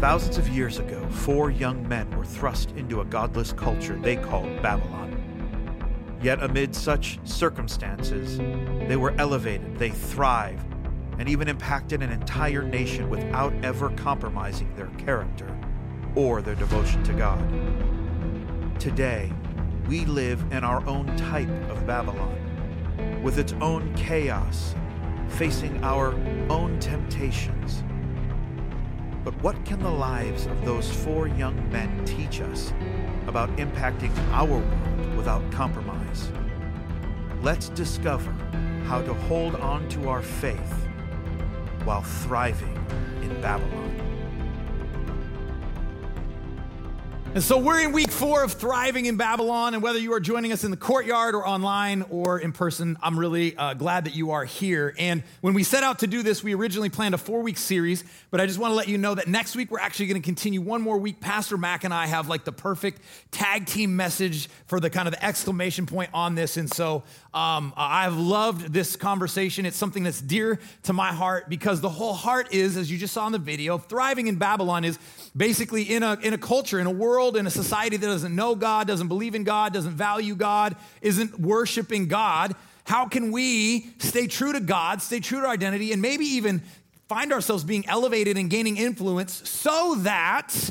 Thousands of years ago, four young men were thrust into a godless culture they called Babylon. Yet, amid such circumstances, they were elevated, they thrived, and even impacted an entire nation without ever compromising their character or their devotion to God. Today, we live in our own type of Babylon, with its own chaos, facing our own temptations. But what can the lives of those four young men teach us about impacting our world without compromise? Let's discover how to hold on to our faith while thriving in Babylon. And so we're in week four of Thriving in Babylon. And whether you are joining us in the courtyard or online or in person, I'm really uh, glad that you are here. And when we set out to do this, we originally planned a four week series. But I just want to let you know that next week we're actually going to continue one more week. Pastor Mac and I have like the perfect tag team message for the kind of the exclamation point on this. And so um, I've loved this conversation. It's something that's dear to my heart because the whole heart is, as you just saw in the video, thriving in Babylon is basically in a, in a culture, in a world, in a society that doesn't know God, doesn't believe in God, doesn't value God, isn't worshiping God. How can we stay true to God, stay true to our identity, and maybe even find ourselves being elevated and gaining influence so that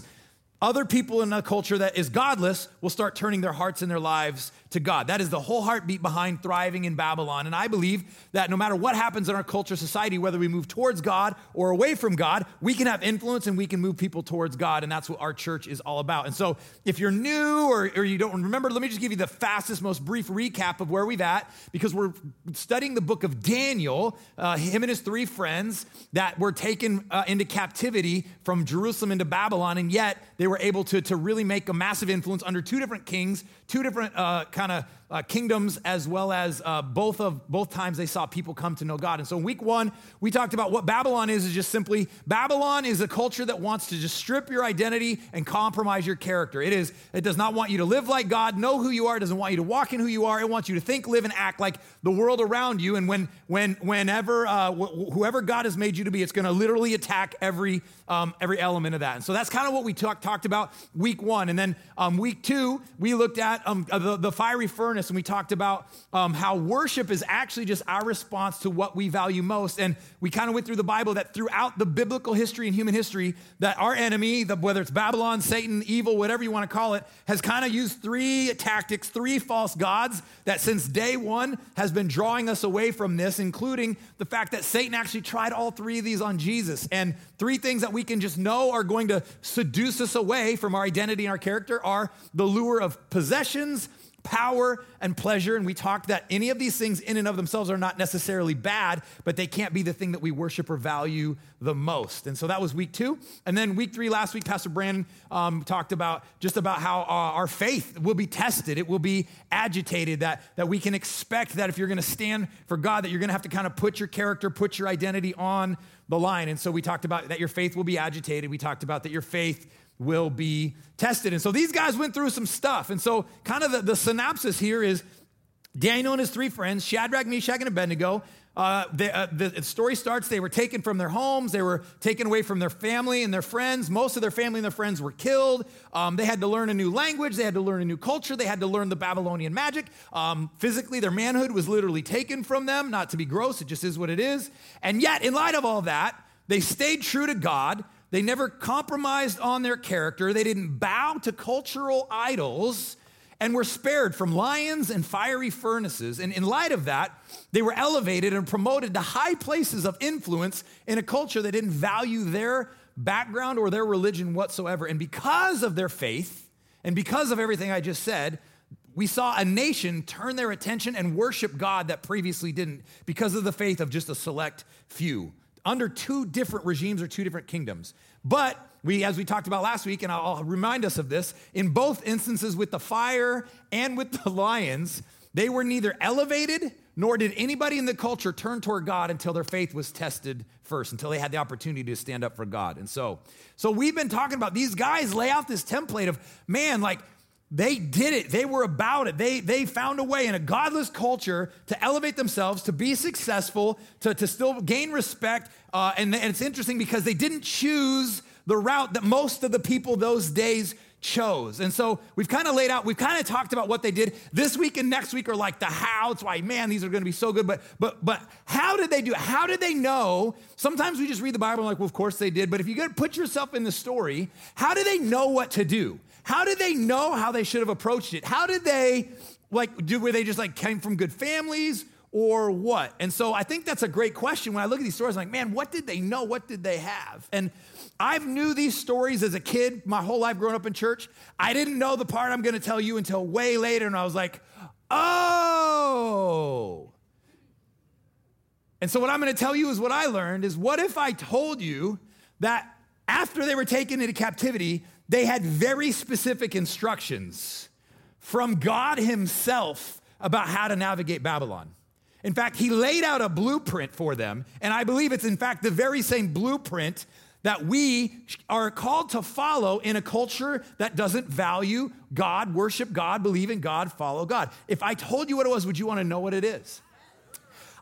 other people in a culture that is godless will start turning their hearts and their lives to God. That is the whole heartbeat behind thriving in Babylon. And I believe that no matter what happens in our culture, society, whether we move towards God or away from God, we can have influence and we can move people towards God. And that's what our church is all about. And so if you're new or, or you don't remember, let me just give you the fastest, most brief recap of where we've at because we're studying the book of Daniel, uh, him and his three friends that were taken uh, into captivity from Jerusalem into Babylon. And yet they were able to, to really make a massive influence under two different kings, two different uh, kind of uh, kingdoms as well as uh, both of both times they saw people come to know God. And so, in week one, we talked about what Babylon is. Is just simply Babylon is a culture that wants to just strip your identity and compromise your character. It is. It does not want you to live like God, know who you are. It doesn't want you to walk in who you are. It wants you to think, live, and act like the world around you. And when when whenever uh, wh- whoever God has made you to be, it's going to literally attack every um, every element of that. And so that's kind of what we talk, talked about week one. And then um, week two, we looked at um, the, the fiery furnace and we talked about um, how worship is actually just our response to what we value most. And we kind of went through the Bible that throughout the biblical history and human history, that our enemy, the, whether it's Babylon, Satan, evil, whatever you want to call it, has kind of used three tactics, three false gods that since day one has been drawing us away from this, including the fact that Satan actually tried all three of these on Jesus. And three things that we can just know are going to seduce us away from our identity and our character are the lure of possessions, power and pleasure. And we talked that any of these things in and of themselves are not necessarily bad, but they can't be the thing that we worship or value the most. And so that was week two. And then week three, last week, Pastor Brandon um, talked about just about how uh, our faith will be tested, it will be agitated, that, that we can expect that if you're going to stand for God, that you're going to have to kind of put your character, put your identity on the line. And so we talked about that your faith will be agitated. We talked about that your faith will be tested. And so these guys went through some stuff. And so, kind of the, the synopsis here is Daniel and his three friends, Shadrach, Meshach, and Abednego. Uh, they, uh, the story starts they were taken from their homes, they were taken away from their family and their friends. Most of their family and their friends were killed. Um, they had to learn a new language, they had to learn a new culture, they had to learn the Babylonian magic. Um, physically, their manhood was literally taken from them, not to be gross, it just is what it is. And yet, in light of all that, they stayed true to God. They never compromised on their character. They didn't bow to cultural idols and were spared from lions and fiery furnaces. And in light of that, they were elevated and promoted to high places of influence in a culture that didn't value their background or their religion whatsoever. And because of their faith and because of everything I just said, we saw a nation turn their attention and worship God that previously didn't because of the faith of just a select few under two different regimes or two different kingdoms. But we, as we talked about last week, and I'll remind us of this, in both instances with the fire and with the lions, they were neither elevated nor did anybody in the culture turn toward God until their faith was tested first, until they had the opportunity to stand up for God. And so, so we've been talking about these guys lay out this template of, man, like they did it. They were about it. They, they found a way in a godless culture to elevate themselves, to be successful, to, to still gain respect. Uh, and, and it's interesting because they didn't choose the route that most of the people those days chose. And so we've kind of laid out, we've kind of talked about what they did. This week and next week are like the how. It's why, man, these are going to be so good. But but but how did they do it? How did they know? Sometimes we just read the Bible and like, well, of course they did. But if you put yourself in the story, how do they know what to do? How did they know how they should have approached it? How did they like do were they just like came from good families? or what? And so I think that's a great question. When I look at these stories, I'm like, man, what did they know? What did they have? And I've knew these stories as a kid, my whole life growing up in church. I didn't know the part I'm going to tell you until way later, and I was like, oh. And so what I'm going to tell you is what I learned is what if I told you that after they were taken into captivity, they had very specific instructions from God Himself about how to navigate Babylon. In fact, He laid out a blueprint for them, and I believe it's in fact the very same blueprint that we are called to follow in a culture that doesn't value God, worship God, believe in God, follow God. If I told you what it was, would you want to know what it is?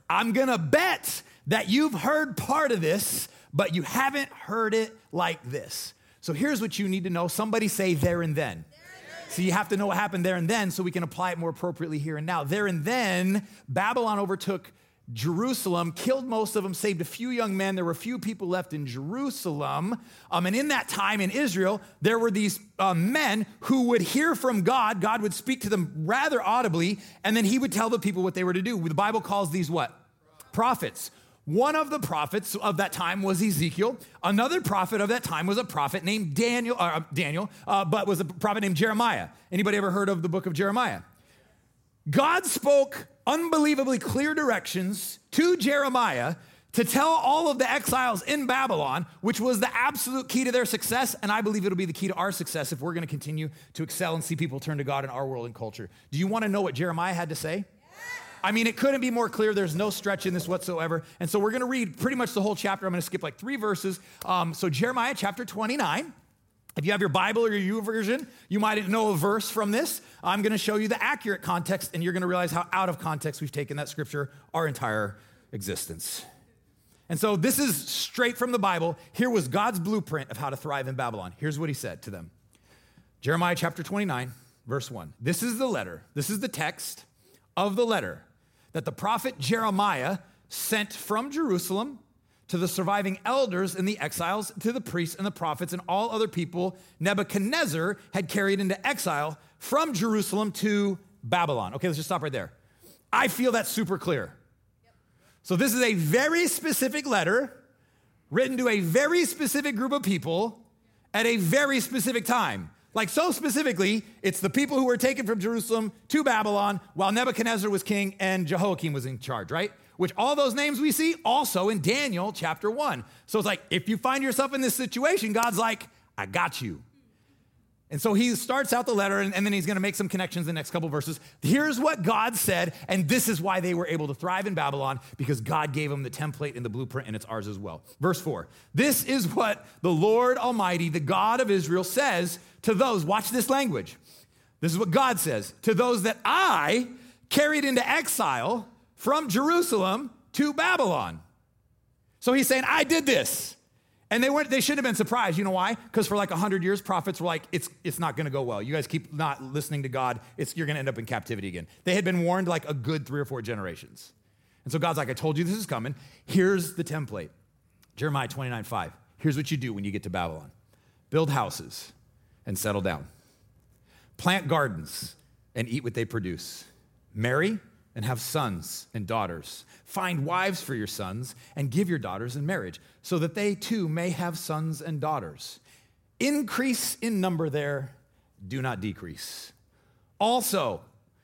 I'm gonna bet that you've heard part of this, but you haven't heard it like this. So here's what you need to know somebody say there and then. So you have to know what happened there and then so we can apply it more appropriately here and now. There and then, Babylon overtook Jerusalem, killed most of them, saved a few young men. There were a few people left in Jerusalem. Um, and in that time in Israel, there were these uh, men who would hear from God. God would speak to them rather audibly, and then he would tell the people what they were to do. The Bible calls these what? Prophets. One of the prophets of that time was Ezekiel. Another prophet of that time was a prophet named Daniel, uh, Daniel, uh, but was a prophet named Jeremiah. Anybody ever heard of the book of Jeremiah? God spoke unbelievably clear directions to Jeremiah to tell all of the exiles in Babylon, which was the absolute key to their success. And I believe it'll be the key to our success if we're going to continue to excel and see people turn to God in our world and culture. Do you want to know what Jeremiah had to say? I mean, it couldn't be more clear. There's no stretch in this whatsoever. And so we're going to read pretty much the whole chapter. I'm going to skip like three verses. Um, so, Jeremiah chapter 29. If you have your Bible or your YouVersion, you might know a verse from this. I'm going to show you the accurate context, and you're going to realize how out of context we've taken that scripture our entire existence. And so this is straight from the Bible. Here was God's blueprint of how to thrive in Babylon. Here's what he said to them Jeremiah chapter 29, verse 1. This is the letter, this is the text of the letter that the prophet Jeremiah sent from Jerusalem to the surviving elders and the exiles, to the priests and the prophets and all other people Nebuchadnezzar had carried into exile from Jerusalem to Babylon. Okay, let's just stop right there. I feel that's super clear. So, this is a very specific letter written to a very specific group of people at a very specific time. Like, so specifically, it's the people who were taken from Jerusalem to Babylon while Nebuchadnezzar was king and Jehoiakim was in charge, right? which all those names we see also in Daniel chapter 1. So it's like, if you find yourself in this situation, God's like, I got you. And so he starts out the letter and, and then he's going to make some connections in the next couple verses. Here's what God said, and this is why they were able to thrive in Babylon because God gave them the template and the blueprint, and it's ours as well. Verse 4 This is what the Lord Almighty, the God of Israel, says to those, watch this language. This is what God says to those that I carried into exile from Jerusalem to Babylon. So he's saying, I did this. And they weren't, they shouldn't have been surprised. You know why? Because for like 100 years, prophets were like, it's, it's not going to go well. You guys keep not listening to God. It's, you're going to end up in captivity again. They had been warned like a good three or four generations. And so God's like, I told you this is coming. Here's the template Jeremiah 29 5. Here's what you do when you get to Babylon build houses and settle down, plant gardens and eat what they produce, marry and have sons and daughters. Find wives for your sons and give your daughters in marriage, so that they too may have sons and daughters. Increase in number there, do not decrease. Also,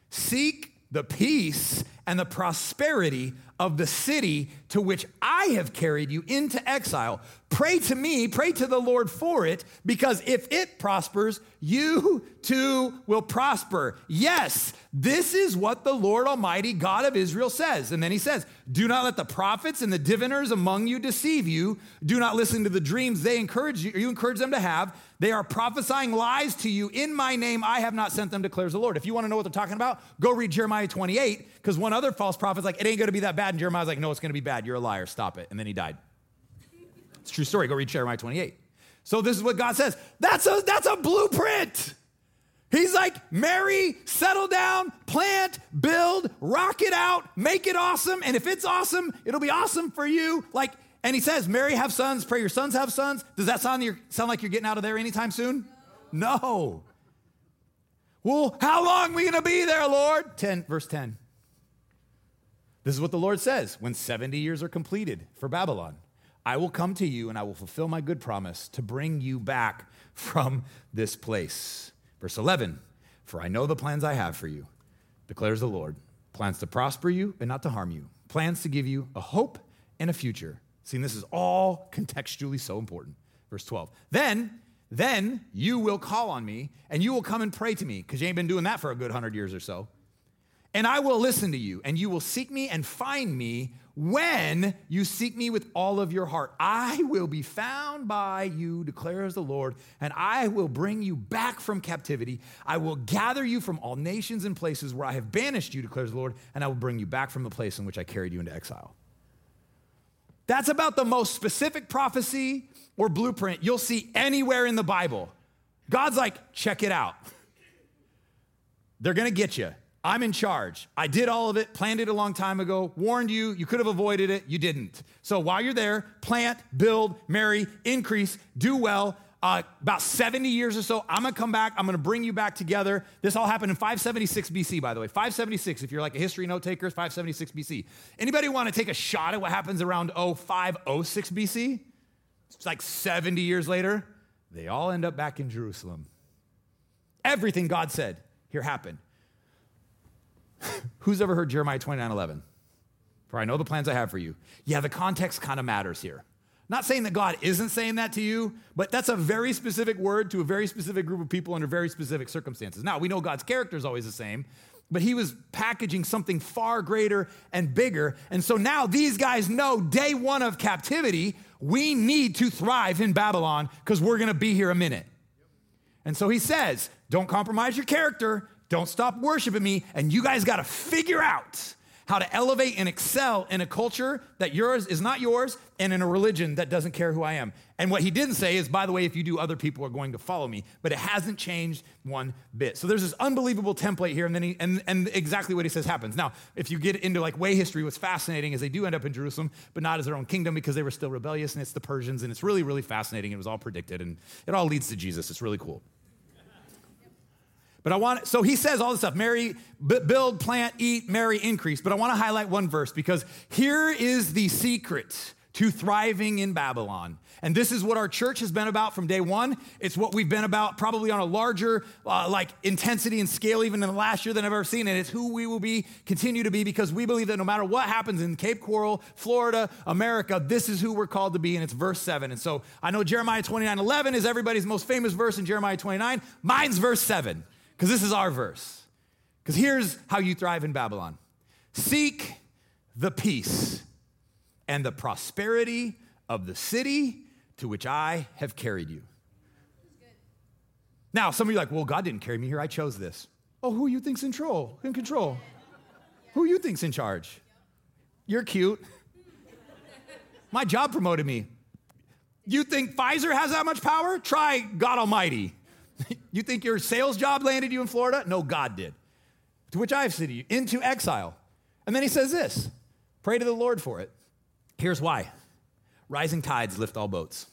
seek the peace and the prosperity of the city to which I have carried you into exile. Pray to me, pray to the Lord for it, because if it prospers, you too will prosper. Yes, this is what the Lord Almighty God of Israel says. And then he says, Do not let the prophets and the diviners among you deceive you. Do not listen to the dreams they encourage you, you encourage them to have. They are prophesying lies to you. In my name, I have not sent them, declares the Lord. If you want to know what they're talking about, go read Jeremiah 28, because one other false prophet's like, It ain't going to be that bad. And Jeremiah's like, No, it's going to be bad. You're a liar. Stop it. And then he died. It's true story. Go read Jeremiah 28. So this is what God says. That's a that's a blueprint. He's like, marry, settle down, plant, build, rock it out, make it awesome. And if it's awesome, it'll be awesome for you. Like, and he says, marry, have sons, pray your sons have sons. Does that sound, sound like you're getting out of there anytime soon? No. no. Well, how long we going to be there, Lord? 10, verse 10. This is what the Lord says when 70 years are completed for Babylon. I will come to you and I will fulfill my good promise to bring you back from this place. Verse 11 For I know the plans I have for you, declares the Lord plans to prosper you and not to harm you, plans to give you a hope and a future. See, this is all contextually so important. Verse 12. Then, then you will call on me and you will come and pray to me, because you ain't been doing that for a good hundred years or so. And I will listen to you, and you will seek me and find me when you seek me with all of your heart. I will be found by you, declares the Lord, and I will bring you back from captivity. I will gather you from all nations and places where I have banished you, declares the Lord, and I will bring you back from the place in which I carried you into exile. That's about the most specific prophecy or blueprint you'll see anywhere in the Bible. God's like, check it out. They're gonna get you. I'm in charge. I did all of it, planned it a long time ago, warned you, you could have avoided it, you didn't. So while you're there, plant, build, marry, increase, do well. Uh, about 70 years or so, I'm gonna come back, I'm gonna bring you back together. This all happened in 576 BC, by the way. 576, if you're like a history note taker, 576 BC. Anybody wanna take a shot at what happens around 0506 BC? It's like 70 years later. They all end up back in Jerusalem. Everything God said here happened. Who's ever heard Jeremiah 29 11? For I know the plans I have for you. Yeah, the context kind of matters here. Not saying that God isn't saying that to you, but that's a very specific word to a very specific group of people under very specific circumstances. Now, we know God's character is always the same, but he was packaging something far greater and bigger. And so now these guys know day one of captivity, we need to thrive in Babylon because we're going to be here a minute. And so he says, don't compromise your character. Don't stop worshiping me. And you guys got to figure out how to elevate and excel in a culture that yours is not yours and in a religion that doesn't care who I am. And what he didn't say is, by the way, if you do, other people are going to follow me. But it hasn't changed one bit. So there's this unbelievable template here, and then he, and, and exactly what he says happens. Now, if you get into like way history, what's fascinating is they do end up in Jerusalem, but not as their own kingdom because they were still rebellious, and it's the Persians, and it's really, really fascinating. It was all predicted, and it all leads to Jesus. It's really cool. But I want, so he says all this stuff marry, build, plant, eat, marry, increase. But I want to highlight one verse because here is the secret to thriving in Babylon. And this is what our church has been about from day one. It's what we've been about probably on a larger uh, like intensity and scale even in the last year than I've ever seen. And it's who we will be, continue to be, because we believe that no matter what happens in Cape Coral, Florida, America, this is who we're called to be. And it's verse seven. And so I know Jeremiah 29, 11 is everybody's most famous verse in Jeremiah 29. Mine's verse seven because this is our verse. Because here's how you thrive in Babylon seek the peace and the prosperity of the city to which I have carried you. Now, some of you are like, well, God didn't carry me here. I chose this. Oh, who you think's in control? In control? Who you think's in charge? You're cute. My job promoted me. You think Pfizer has that much power? Try God Almighty. you think your sales job landed you in Florida? No, God did. To which I have said to you, into exile. And then he says this pray to the Lord for it. Here's why rising tides lift all boats.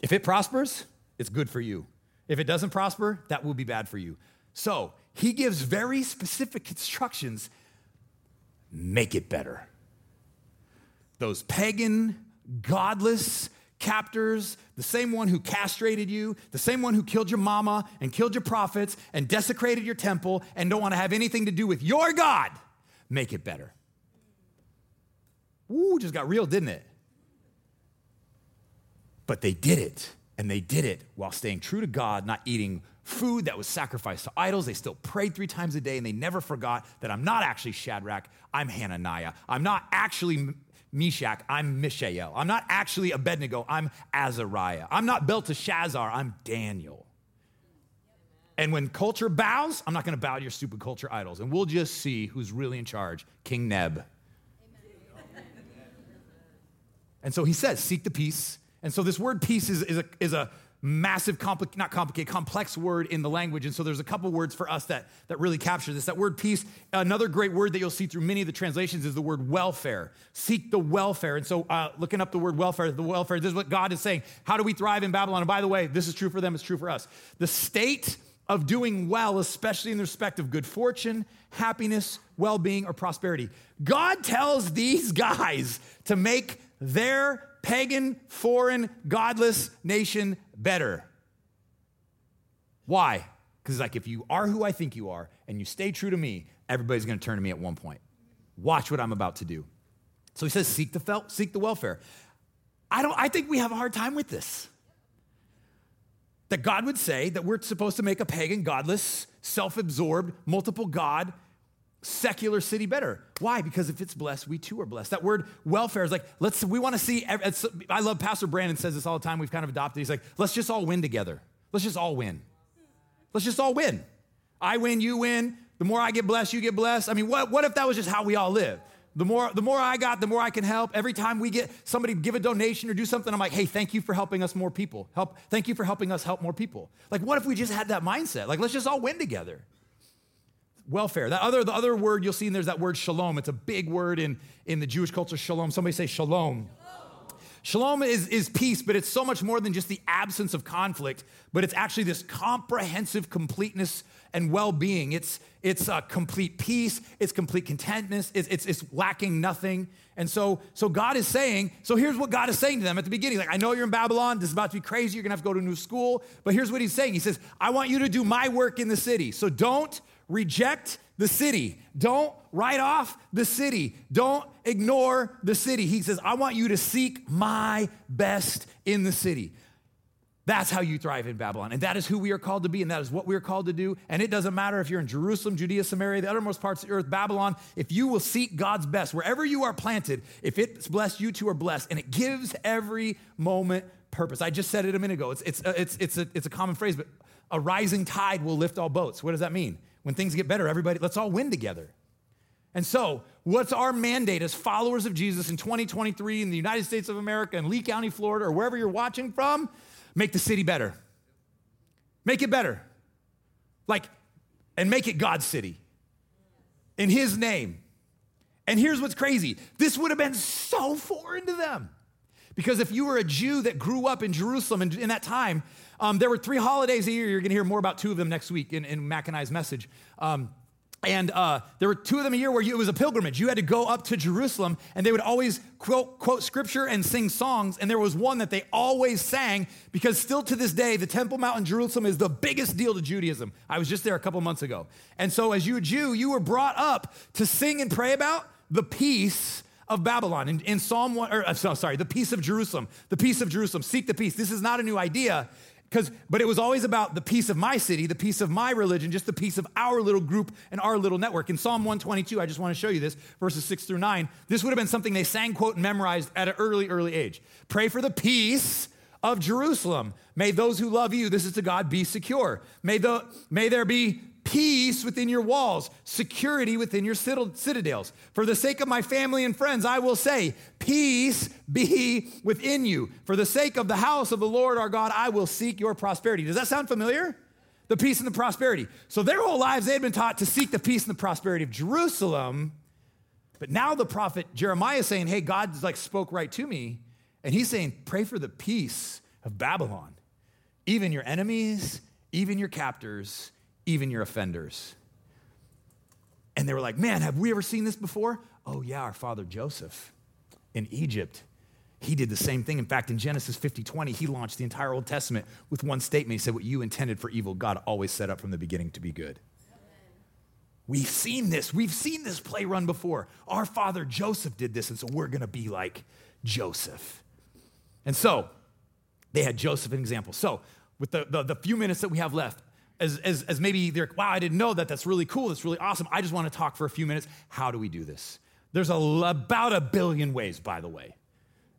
If it prospers, it's good for you. If it doesn't prosper, that will be bad for you. So he gives very specific instructions make it better. Those pagan, godless, captors, the same one who castrated you, the same one who killed your mama and killed your prophets and desecrated your temple and don't want to have anything to do with your God, make it better. Ooh, just got real, didn't it? But they did it, and they did it while staying true to God, not eating food that was sacrificed to idols. They still prayed three times a day, and they never forgot that I'm not actually Shadrach, I'm Hananiah. I'm not actually Meshach, I'm Mishael. I'm not actually Abednego, I'm Azariah. I'm not Belteshazzar, I'm Daniel. And when culture bows, I'm not going to bow to your stupid culture idols. And we'll just see who's really in charge King Neb. Amen. And so he says, seek the peace. And so this word peace is, is, a, is a massive, compli- not complicated, complex word in the language. And so there's a couple words for us that, that really capture this. That word peace, another great word that you'll see through many of the translations is the word welfare. Seek the welfare. And so uh, looking up the word welfare, the welfare, this is what God is saying. How do we thrive in Babylon? And by the way, this is true for them, it's true for us. The state of doing well, especially in respect of good fortune, happiness, well being, or prosperity. God tells these guys to make their pagan, foreign, godless nation better. Why? Because, like, if you are who I think you are and you stay true to me, everybody's going to turn to me at one point. Watch what I'm about to do. So he says, seek the, fel- seek the welfare. I, don't, I think we have a hard time with this. That God would say that we're supposed to make a pagan, godless, self absorbed, multiple God, secular city better. Why? Because if it's blessed, we too are blessed. That word welfare is like, let's, we want to see, I love Pastor Brandon says this all the time. We've kind of adopted. He's like, let's just all win together. Let's just all win. Let's just all win. I win, you win. The more I get blessed, you get blessed. I mean, what, what if that was just how we all live? The more, the more I got, the more I can help. Every time we get somebody give a donation or do something, I'm like, hey, thank you for helping us more people. Help, thank you for helping us help more people. Like, what if we just had that mindset? Like, let's just all win together. Welfare. That other, the other word you'll see in there's that word shalom. It's a big word in, in the Jewish culture, shalom. Somebody say shalom. Shalom is, is peace, but it's so much more than just the absence of conflict, but it's actually this comprehensive completeness and well being. It's, it's a complete peace, it's complete contentness, it's, it's, it's lacking nothing. And so, so God is saying, so here's what God is saying to them at the beginning. Like, I know you're in Babylon, this is about to be crazy, you're gonna have to go to a new school, but here's what he's saying. He says, I want you to do my work in the city. So don't reject the city. Don't write off the city. Don't ignore the city. He says, I want you to seek my best in the city. That's how you thrive in Babylon. And that is who we are called to be, and that is what we are called to do. And it doesn't matter if you're in Jerusalem, Judea, Samaria, the uttermost parts of the earth, Babylon, if you will seek God's best, wherever you are planted, if it's blessed, you too are blessed. And it gives every moment purpose. I just said it a minute ago. It's, it's, uh, it's, it's, a, it's a common phrase, but a rising tide will lift all boats. What does that mean? When things get better, everybody, let's all win together. And so, what's our mandate as followers of Jesus in 2023 in the United States of America, in Lee County, Florida, or wherever you're watching from? Make the city better. Make it better. Like, and make it God's city in His name. And here's what's crazy this would have been so foreign to them. Because if you were a Jew that grew up in Jerusalem in, in that time, um, there were three holidays a year. You're going to hear more about two of them next week in, in Mac and I's message. Um, and uh, there were two of them a year where you, it was a pilgrimage. You had to go up to Jerusalem, and they would always quote, quote scripture and sing songs. And there was one that they always sang because still to this day, the Temple Mount in Jerusalem is the biggest deal to Judaism. I was just there a couple months ago. And so, as you a Jew, you were brought up to sing and pray about the peace of Babylon. In, in Psalm 1, or uh, sorry, the peace of Jerusalem. The peace of Jerusalem. Seek the peace. This is not a new idea. Because, but it was always about the peace of my city, the peace of my religion, just the peace of our little group and our little network. In Psalm 122, I just want to show you this, verses six through nine. This would have been something they sang, quote, and memorized at an early, early age. Pray for the peace of Jerusalem. May those who love you, this is to God, be secure. May, the, may there be peace within your walls, security within your citadels. For the sake of my family and friends, I will say, Peace be within you. For the sake of the house of the Lord our God, I will seek your prosperity. Does that sound familiar? The peace and the prosperity. So their whole lives, they had been taught to seek the peace and the prosperity of Jerusalem. But now the prophet Jeremiah is saying, Hey, God like spoke right to me. And he's saying, Pray for the peace of Babylon. Even your enemies, even your captors, even your offenders. And they were like, Man, have we ever seen this before? Oh, yeah, our father Joseph in Egypt. He did the same thing. In fact, in Genesis 50 20, he launched the entire Old Testament with one statement. He said, What you intended for evil, God always set up from the beginning to be good. We've seen this. We've seen this play run before. Our father Joseph did this, and so we're going to be like Joseph. And so they had Joseph an example. So, with the, the, the, few minutes that we have left, as, as, as maybe they're, wow, I didn't know that. That's really cool. That's really awesome. I just want to talk for a few minutes. How do we do this? There's a, about a billion ways, by the way.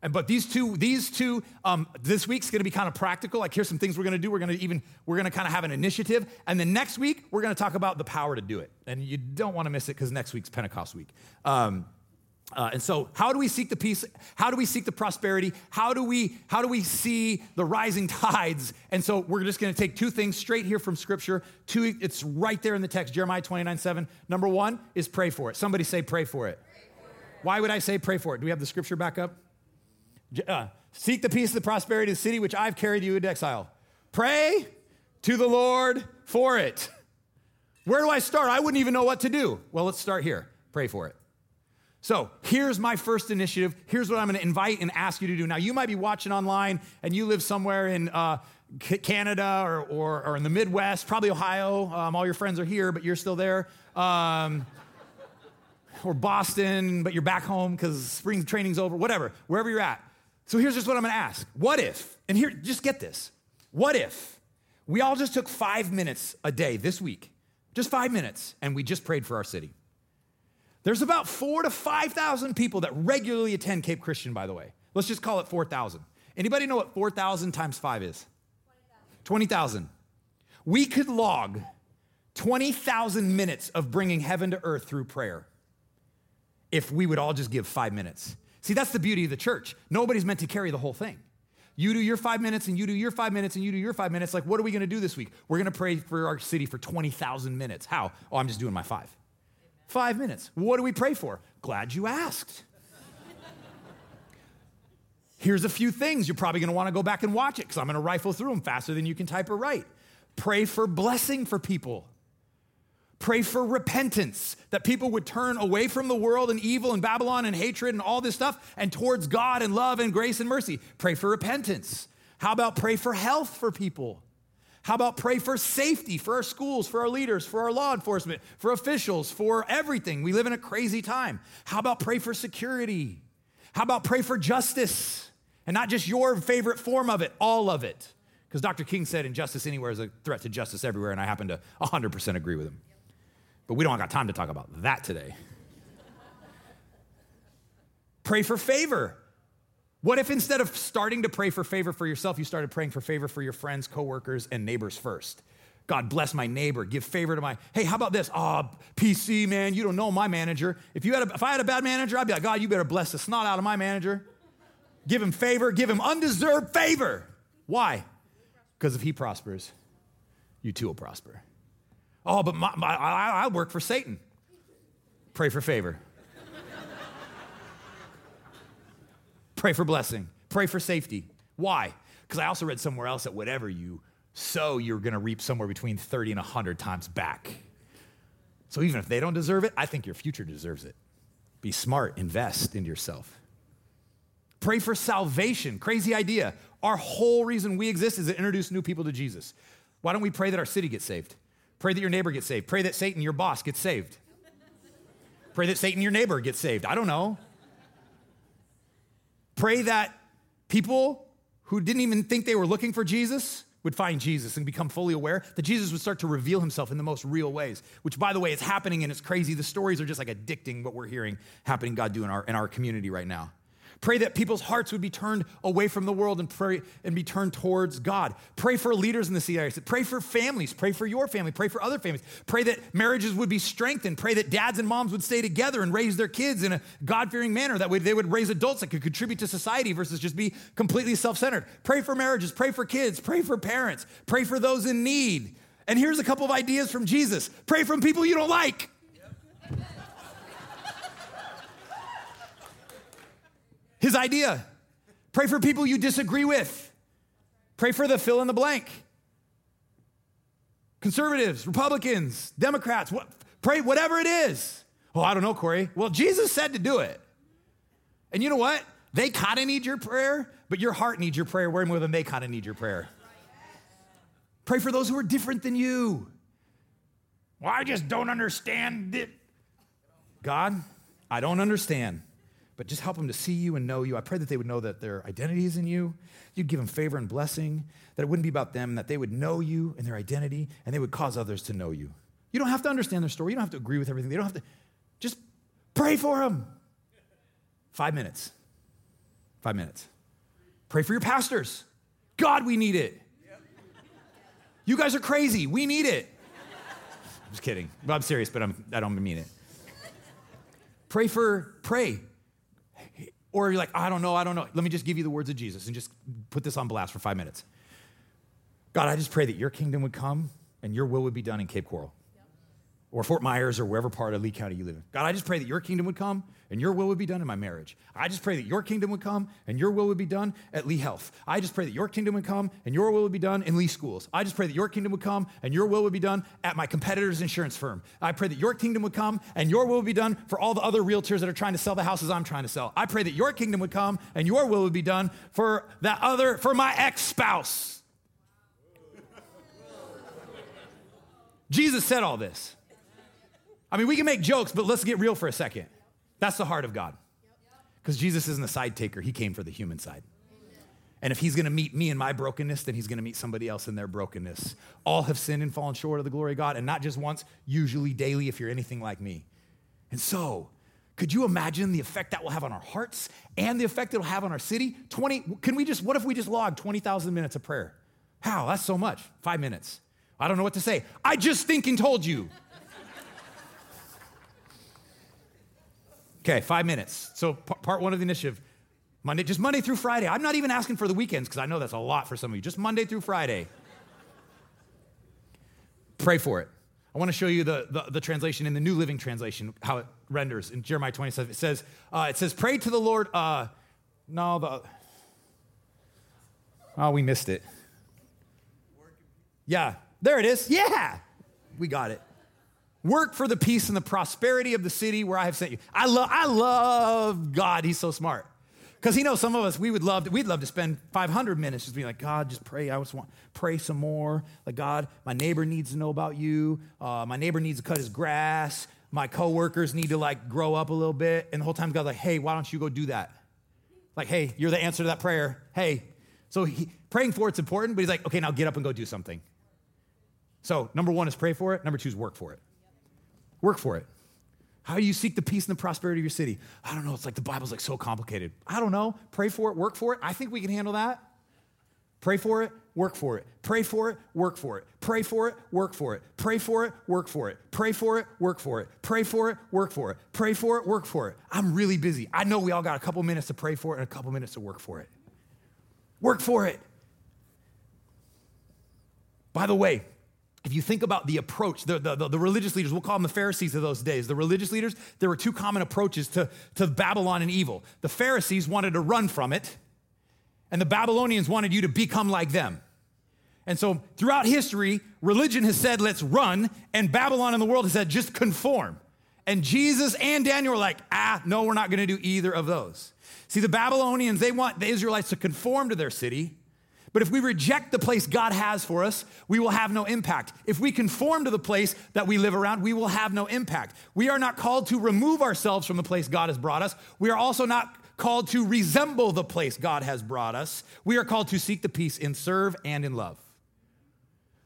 And, but these two, these two, um, this week's going to be kind of practical. Like here's some things we're going to do. We're going to even, we're going to kind of have an initiative. And then next week, we're going to talk about the power to do it. And you don't want to miss it because next week's Pentecost week. Um, Uh, and so, how do we seek the peace? How do we seek the prosperity? How do we how do we see the rising tides? And so, we're just going to take two things straight here from Scripture. Two, it's right there in the text, Jeremiah 29, 7. Number one is pray for it. Somebody say, pray for it. Pray for it. Why would I say pray for it? Do we have the Scripture back up? Uh, seek the peace, the prosperity of the city which I've carried you into exile. Pray to the Lord for it. Where do I start? I wouldn't even know what to do. Well, let's start here. Pray for it. So here's my first initiative. Here's what I'm going to invite and ask you to do. Now, you might be watching online and you live somewhere in uh, Canada or, or, or, in the Midwest, probably Ohio. Um, all your friends are here, but you're still there. Um, or Boston, but you're back home because spring training's over, whatever, wherever you're at. So here's just what I'm going to ask. What if, and here, just get this. What if we all just took five minutes a day this week, just five minutes, and we just prayed for our city? There's about four to 5,000 people that regularly attend Cape Christian, by the way. Let's just call it 4,000. Anybody know what 4,000 times five is? 20,000. 20, we could log 20,000 minutes of bringing heaven to earth through prayer if we would all just give five minutes. See, that's the beauty of the church. Nobody's meant to carry the whole thing. You do your five minutes, and you do your five minutes, and you do your five minutes. Like, what are we gonna do this week? We're gonna pray for our city for 20,000 minutes. How? Oh, I'm just doing my five. Five minutes. What do we pray for? Glad you asked. Here's a few things. You're probably gonna wanna go back and watch it because I'm gonna rifle through them faster than you can type or write. Pray for blessing for people. Pray for repentance, that people would turn away from the world and evil and Babylon and hatred and all this stuff and towards God and love and grace and mercy. Pray for repentance. How about pray for health for people? How about pray for safety for our schools, for our leaders, for our law enforcement, for officials, for everything? We live in a crazy time. How about pray for security? How about pray for justice? And not just your favorite form of it, all of it. Because Dr. King said injustice anywhere is a threat to justice everywhere, and I happen to 100% agree with him. But we don't got time to talk about that today. pray for favor. What if instead of starting to pray for favor for yourself, you started praying for favor for your friends, coworkers, and neighbors first? God bless my neighbor, give favor to my. Hey, how about this? Ah, oh, PC man, you don't know my manager. If you had, a, if I had a bad manager, I'd be like, God, you better bless the snot out of my manager. Give him favor, give him undeserved favor. Why? Because if he prospers, you too will prosper. Oh, but my, my, I, I work for Satan. Pray for favor. Pray for blessing. Pray for safety. Why? Because I also read somewhere else that whatever you sow, you're going to reap somewhere between 30 and 100 times back. So even if they don't deserve it, I think your future deserves it. Be smart, invest in yourself. Pray for salvation. Crazy idea. Our whole reason we exist is to introduce new people to Jesus. Why don't we pray that our city gets saved? Pray that your neighbor gets saved. Pray that Satan, your boss, gets saved. Pray that Satan, your neighbor, gets saved. I don't know. Pray that people who didn't even think they were looking for Jesus would find Jesus and become fully aware that Jesus would start to reveal himself in the most real ways, which, by the way, is happening and it's crazy. The stories are just like addicting what we're hearing happening, God do in our, in our community right now. Pray that people's hearts would be turned away from the world and pray and be turned towards God. Pray for leaders in the CIS. Pray for families. Pray for your family. Pray for other families. Pray that marriages would be strengthened. Pray that dads and moms would stay together and raise their kids in a God fearing manner. That way they would raise adults that could contribute to society versus just be completely self centered. Pray for marriages. Pray for kids. Pray for parents. Pray for those in need. And here's a couple of ideas from Jesus pray from people you don't like. His idea. Pray for people you disagree with. Pray for the fill in the blank. Conservatives, Republicans, Democrats, what, pray whatever it is. Oh, I don't know, Corey. Well, Jesus said to do it. And you know what? They kind of need your prayer, but your heart needs your prayer way more than they kind of need your prayer. Pray for those who are different than you. Well, I just don't understand it. God, I don't understand but just help them to see you and know you. I pray that they would know that their identity is in you. You'd give them favor and blessing, that it wouldn't be about them, that they would know you and their identity, and they would cause others to know you. You don't have to understand their story. You don't have to agree with everything. They don't have to. Just pray for them. Five minutes. Five minutes. Pray for your pastors. God, we need it. You guys are crazy. We need it. I'm just kidding. I'm serious, but I'm, I don't mean it. Pray for, pray Or you're like, I don't know, I don't know. Let me just give you the words of Jesus and just put this on blast for five minutes. God, I just pray that your kingdom would come and your will would be done in Cape Coral or Fort Myers or wherever part of Lee County you live in. God, I just pray that your kingdom would come and your will would be done in my marriage. I just pray that your kingdom would come and your will would be done at Lee Health. I just pray that your kingdom would come and your will would be done in Lee Schools. I just pray that your kingdom would come and your will would be done at my competitor's insurance firm. I pray that your kingdom would come and your will would be done for all the other realtors that are trying to sell the houses I'm trying to sell. I pray that your kingdom would come and your will would be done for that other, for my ex spouse. Jesus said all this. I mean, we can make jokes, but let's get real for a second. That's the heart of God. Because Jesus isn't a side taker, He came for the human side. And if He's gonna meet me in my brokenness, then He's gonna meet somebody else in their brokenness. All have sinned and fallen short of the glory of God, and not just once, usually daily if you're anything like me. And so, could you imagine the effect that will have on our hearts and the effect it'll have on our city? 20, can we just, what if we just logged 20,000 minutes of prayer? How? That's so much. Five minutes. I don't know what to say. I just thinking told you. Okay, five minutes. So, part one of the initiative Monday, just Monday through Friday. I'm not even asking for the weekends because I know that's a lot for some of you. Just Monday through Friday. Pray for it. I want to show you the, the, the, translation in the New Living Translation, how it renders in Jeremiah 27. It says, uh, it says, pray to the Lord. Uh, no, the, oh, we missed it. Yeah, there it is. Yeah, we got it. Work for the peace and the prosperity of the city where I have sent you. I love, I love God. He's so smart. Because he knows some of us, we would love to, we'd love to spend 500 minutes just being like, God, just pray. I just want pray some more. Like, God, my neighbor needs to know about you. Uh, my neighbor needs to cut his grass. My coworkers need to like grow up a little bit. And the whole time God's like, hey, why don't you go do that? Like, hey, you're the answer to that prayer. Hey. So he, praying for it's important, but he's like, okay, now get up and go do something. So number one is pray for it. Number two is work for it. Work for it. How do you seek the peace and the prosperity of your city? I don't know. It's like the Bible's like so complicated. I don't know. Pray for it, work for it. I think we can handle that. Pray for it, work for it. Pray for it, work for it. Pray for it, work for it. Pray for it, work for it. Pray for it, work for it. Pray for it, work for it. Pray for it, work for it. I'm really busy. I know we all got a couple minutes to pray for it and a couple minutes to work for it. Work for it. By the way, if you think about the approach, the, the, the, religious leaders, we'll call them the Pharisees of those days. The religious leaders, there were two common approaches to, to Babylon and evil. The Pharisees wanted to run from it, and the Babylonians wanted you to become like them. And so throughout history, religion has said, let's run, and Babylon in the world has said, just conform. And Jesus and Daniel were like, ah, no, we're not going to do either of those. See, the Babylonians, they want the Israelites to conform to their city. But if we reject the place God has for us, we will have no impact. If we conform to the place that we live around, we will have no impact. We are not called to remove ourselves from the place God has brought us. We are also not called to resemble the place God has brought us. We are called to seek the peace in serve and in love.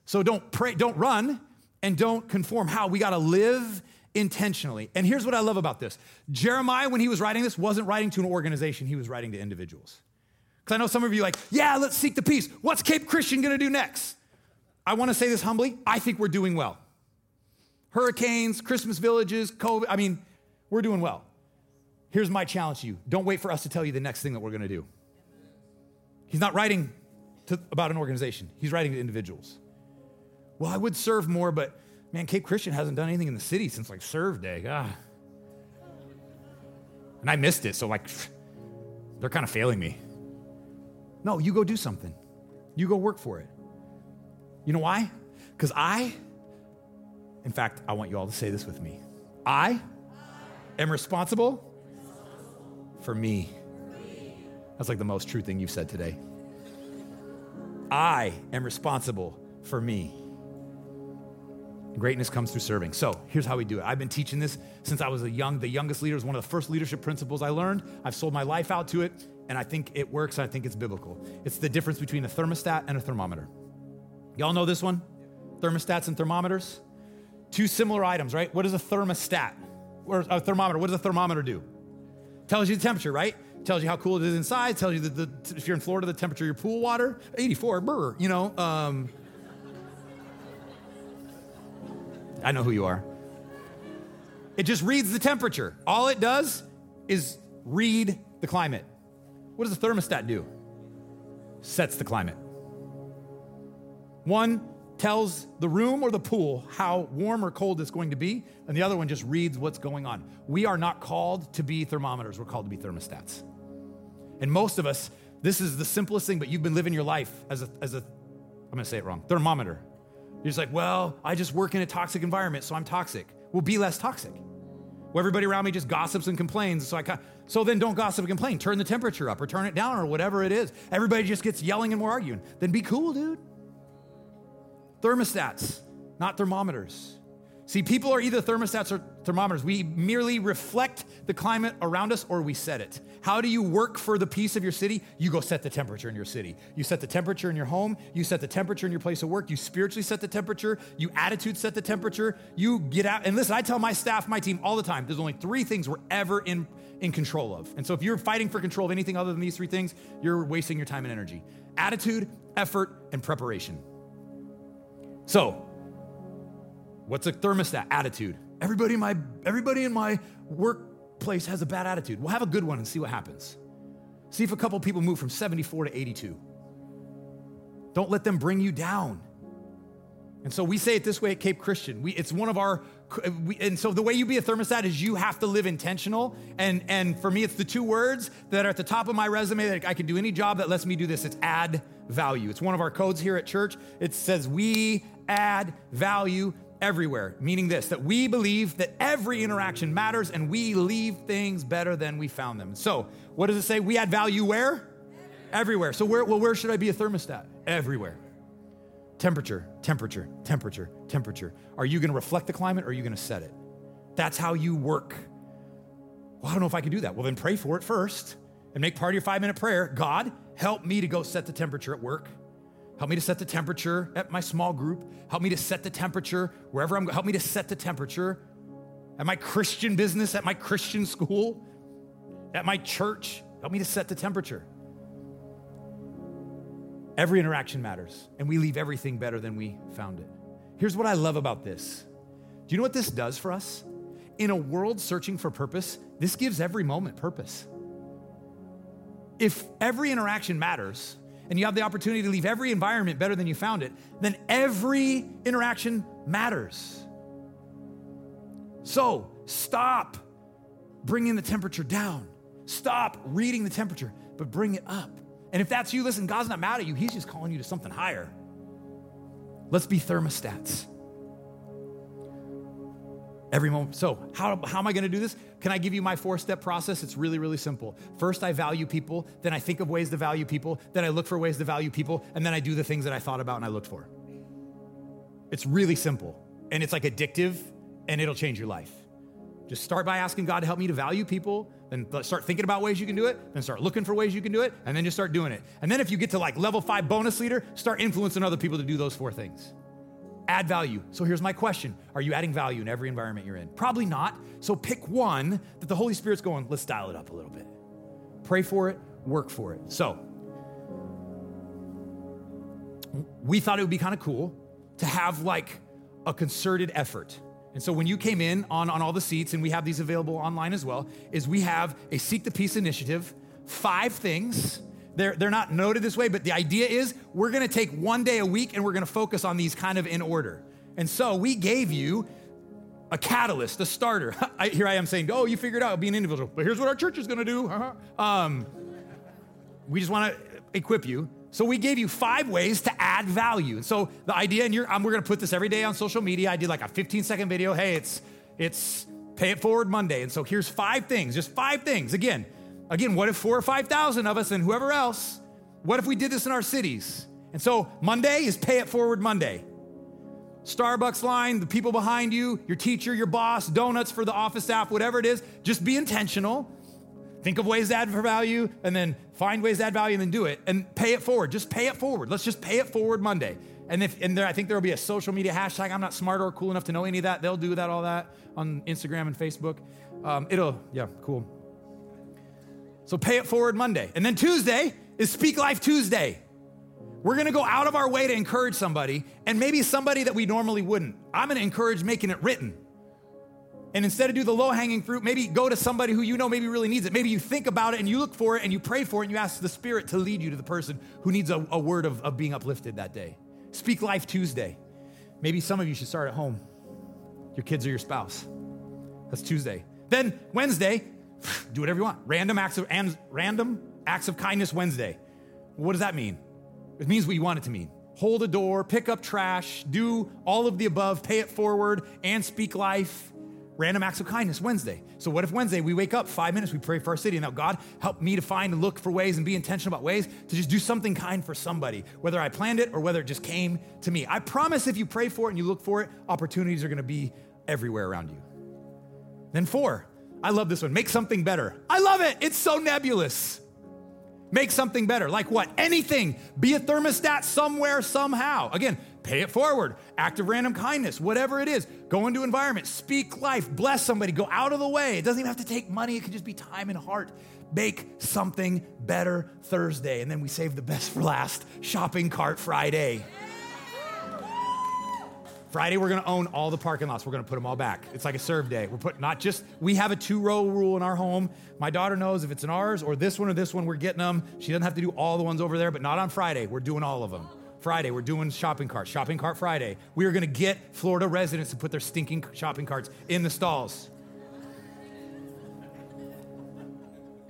So don't pray, don't run and don't conform. How? We got to live intentionally. And here's what I love about this. Jeremiah when he was writing this wasn't writing to an organization, he was writing to individuals. Because I know some of you like, yeah, let's seek the peace. What's Cape Christian going to do next? I want to say this humbly. I think we're doing well. Hurricanes, Christmas villages, COVID, I mean, we're doing well. Here's my challenge to you don't wait for us to tell you the next thing that we're going to do. He's not writing to, about an organization, he's writing to individuals. Well, I would serve more, but man, Cape Christian hasn't done anything in the city since like serve day. Ah. And I missed it, so like, they're kind of failing me. No, you go do something. You go work for it. You know why? Because I, in fact, I want you all to say this with me. I am responsible for me. That's like the most true thing you've said today. I am responsible for me. Greatness comes through serving. So here's how we do it. I've been teaching this since I was a young, the youngest leader. It one of the first leadership principles I learned. I've sold my life out to it and I think it works, I think it's biblical. It's the difference between a thermostat and a thermometer. Y'all know this one? Thermostats and thermometers? Two similar items, right? What is a thermostat? Or a thermometer, what does a thermometer do? Tells you the temperature, right? Tells you how cool it is inside, tells you that the, if you're in Florida, the temperature of your pool water, 84, brr, you know. Um, I know who you are. It just reads the temperature. All it does is read the climate. What does a thermostat do? Sets the climate. One tells the room or the pool how warm or cold it's going to be, and the other one just reads what's going on. We are not called to be thermometers, we're called to be thermostats. And most of us, this is the simplest thing, but you've been living your life as a, as a I'm gonna say it wrong, thermometer. You're just like, well, I just work in a toxic environment, so I'm toxic. Well, be less toxic. Well, everybody around me just gossips and complains, so I so then don't gossip and complain. Turn the temperature up or turn it down or whatever it is. Everybody just gets yelling and more arguing. Then be cool, dude. Thermostats, not thermometers. See, people are either thermostats or thermometers. We merely reflect the climate around us or we set it. How do you work for the peace of your city? You go set the temperature in your city. You set the temperature in your home. You set the temperature in your place of work. You spiritually set the temperature. You attitude set the temperature. You get out. And listen, I tell my staff, my team all the time there's only three things we're ever in, in control of. And so if you're fighting for control of anything other than these three things, you're wasting your time and energy attitude, effort, and preparation. So, What's a thermostat? Attitude. Everybody in my everybody in my workplace has a bad attitude. We'll have a good one and see what happens. See if a couple people move from 74 to 82. Don't let them bring you down. And so we say it this way at Cape Christian. We, it's one of our, we, and so the way you be a thermostat is you have to live intentional. And, and for me, it's the two words that are at the top of my resume that I can do any job that lets me do this. It's add value. It's one of our codes here at church. It says we add value everywhere, meaning this that we believe that every interaction matters and we leave things better than we found them. So, what does it say? We add value where? Everywhere. So, where, well, where should I be a thermostat? Everywhere. Temperature, temperature, temperature, temperature. Are you going to reflect the climate or are you going to set it? That's how you work. Well, I don't know if I can do that. Well, then pray for it first and make part of your five minute prayer God, help me to go set the temperature at work. Help me to set the temperature at my small group. Help me to set the temperature wherever I'm going. Help me to set the temperature at my Christian business, at my Christian school, at my church. Help me to set the temperature. Every interaction matters, and we leave everything better than we found it. Here's what I love about this. Do you know what this does for us? In a world searching for purpose, this gives every moment purpose. If every interaction matters, and you have the opportunity to leave every environment better than you found it, then every interaction matters. So stop bringing the temperature down. Stop reading the temperature, but bring it up. And if that's you, listen, God's not mad at you, He's just calling you to something higher. Let's be thermostats every moment. So, how, how am I going to do this? Can I give you my four step process? It's really, really simple. First, I value people. Then, I think of ways to value people. Then, I look for ways to value people. And then, I do the things that I thought about and I looked for. It's really simple. And it's like addictive and it'll change your life. Just start by asking God to help me to value people, then start thinking about ways you can do it, then start looking for ways you can do it, and then just start doing it. And then if you get to like level five bonus leader, start influencing other people to do those four things. Add value. So here's my question Are you adding value in every environment you're in? Probably not. So pick one that the Holy Spirit's going, let's dial it up a little bit. Pray for it, work for it. So we thought it would be kind of cool to have like a concerted effort. And so when you came in on, on all the seats, and we have these available online as well, is we have a Seek the Peace initiative, five things they're, they're not noted this way, but the idea is we're gonna take one day a week and we're gonna focus on these kind of in order. And so we gave you a catalyst, a starter. I, here I am saying, oh, you figured out, be an individual. But here's what our church is gonna do. Um, we just wanna equip you. So we gave you five ways to add value. And So the idea, and um, we're gonna put this every day on social media. I did like a 15 second video. Hey, it's it's pay it forward Monday. And so here's five things, just five things. Again, Again, what if four or 5,000 of us and whoever else, what if we did this in our cities? And so Monday is Pay It Forward Monday. Starbucks line, the people behind you, your teacher, your boss, donuts for the office staff, whatever it is, just be intentional. Think of ways to add value and then find ways to add value and then do it and pay it forward. Just pay it forward. Let's just pay it forward Monday. And if and there, I think there will be a social media hashtag. I'm not smart or cool enough to know any of that. They'll do that, all that on Instagram and Facebook. Um, it'll, yeah, cool. So pay it forward Monday. And then Tuesday is Speak Life Tuesday. We're gonna go out of our way to encourage somebody, and maybe somebody that we normally wouldn't. I'm gonna encourage making it written. And instead of do the low hanging fruit, maybe go to somebody who you know maybe really needs it. Maybe you think about it and you look for it and you pray for it and you ask the Spirit to lead you to the person who needs a, a word of, of being uplifted that day. Speak Life Tuesday. Maybe some of you should start at home, your kids or your spouse. That's Tuesday. Then Wednesday, do whatever you want. Random acts of, random acts of kindness Wednesday. What does that mean? It means what you want it to mean. Hold a door, pick up trash, do all of the above, pay it forward, and speak life random acts of kindness Wednesday. So, what if Wednesday we wake up five minutes, we pray for our city, and now God help me to find and look for ways and be intentional about ways to just do something kind for somebody, whether I planned it or whether it just came to me. I promise if you pray for it and you look for it, opportunities are gonna be everywhere around you. Then, four, I love this one make something better. I love it, it's so nebulous. Make something better. Like what? Anything. Be a thermostat somewhere, somehow. Again, pay it forward, act of random kindness, whatever it is. Go into environment, speak life, bless somebody, go out of the way. It doesn't even have to take money, it can just be time and heart. Make something better Thursday. And then we save the best for last shopping cart Friday. Friday, we're gonna own all the parking lots. We're gonna put them all back. It's like a serve day. We're putting not just, we have a two row rule in our home. My daughter knows if it's in ours or this one or this one, we're getting them. She doesn't have to do all the ones over there, but not on Friday. We're doing all of them. Friday, we're doing shopping carts, shopping cart Friday. We are gonna get Florida residents to put their stinking shopping carts in the stalls.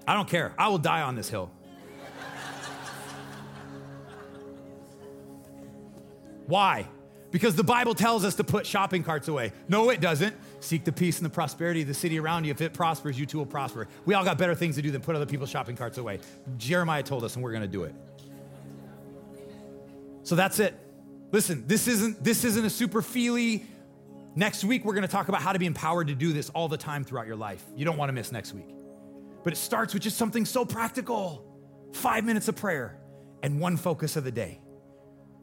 I don't care. I will die on this hill. Why? Because the Bible tells us to put shopping carts away. No, it doesn't. Seek the peace and the prosperity of the city around you. If it prospers, you too will prosper. We all got better things to do than put other people's shopping carts away. Jeremiah told us, and we're going to do it. So that's it. Listen, this isn't this isn't a super feely. Next week we're going to talk about how to be empowered to do this all the time throughout your life. You don't want to miss next week. But it starts with just something so practical. 5 minutes of prayer and one focus of the day.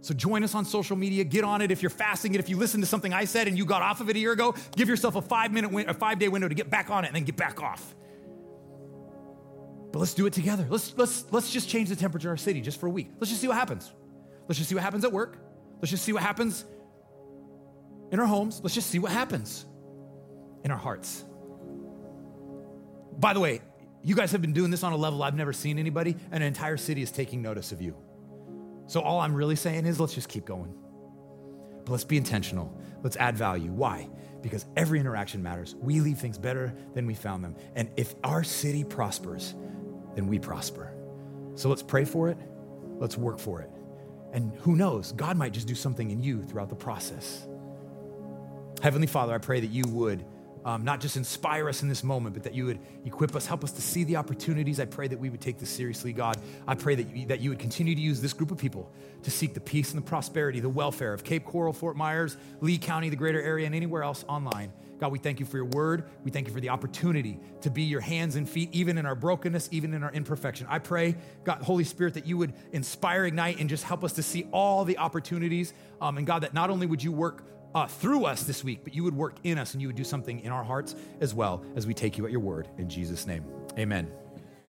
So join us on social media. Get on it. If you're fasting it, if you listen to something I said and you got off of it a year ago, give yourself a five minute, win- a five day window to get back on it and then get back off. But let's do it together. Let's let's let's just change the temperature of our city just for a week. Let's just see what happens. Let's just see what happens at work. Let's just see what happens in our homes. Let's just see what happens in our hearts. By the way, you guys have been doing this on a level I've never seen anybody, and an entire city is taking notice of you. So, all I'm really saying is let's just keep going. But let's be intentional. Let's add value. Why? Because every interaction matters. We leave things better than we found them. And if our city prospers, then we prosper. So let's pray for it. Let's work for it. And who knows, God might just do something in you throughout the process. Heavenly Father, I pray that you would um, not just inspire us in this moment, but that you would equip us, help us to see the opportunities. I pray that we would take this seriously, God. I pray that you, that you would continue to use this group of people to seek the peace and the prosperity, the welfare of Cape Coral, Fort Myers, Lee County, the greater area, and anywhere else online. God, we thank you for your word. We thank you for the opportunity to be your hands and feet, even in our brokenness, even in our imperfection. I pray, God, Holy Spirit, that you would inspire, ignite, and just help us to see all the opportunities. Um, and God, that not only would you work uh, through us this week, but you would work in us and you would do something in our hearts as well as we take you at your word. In Jesus' name, amen.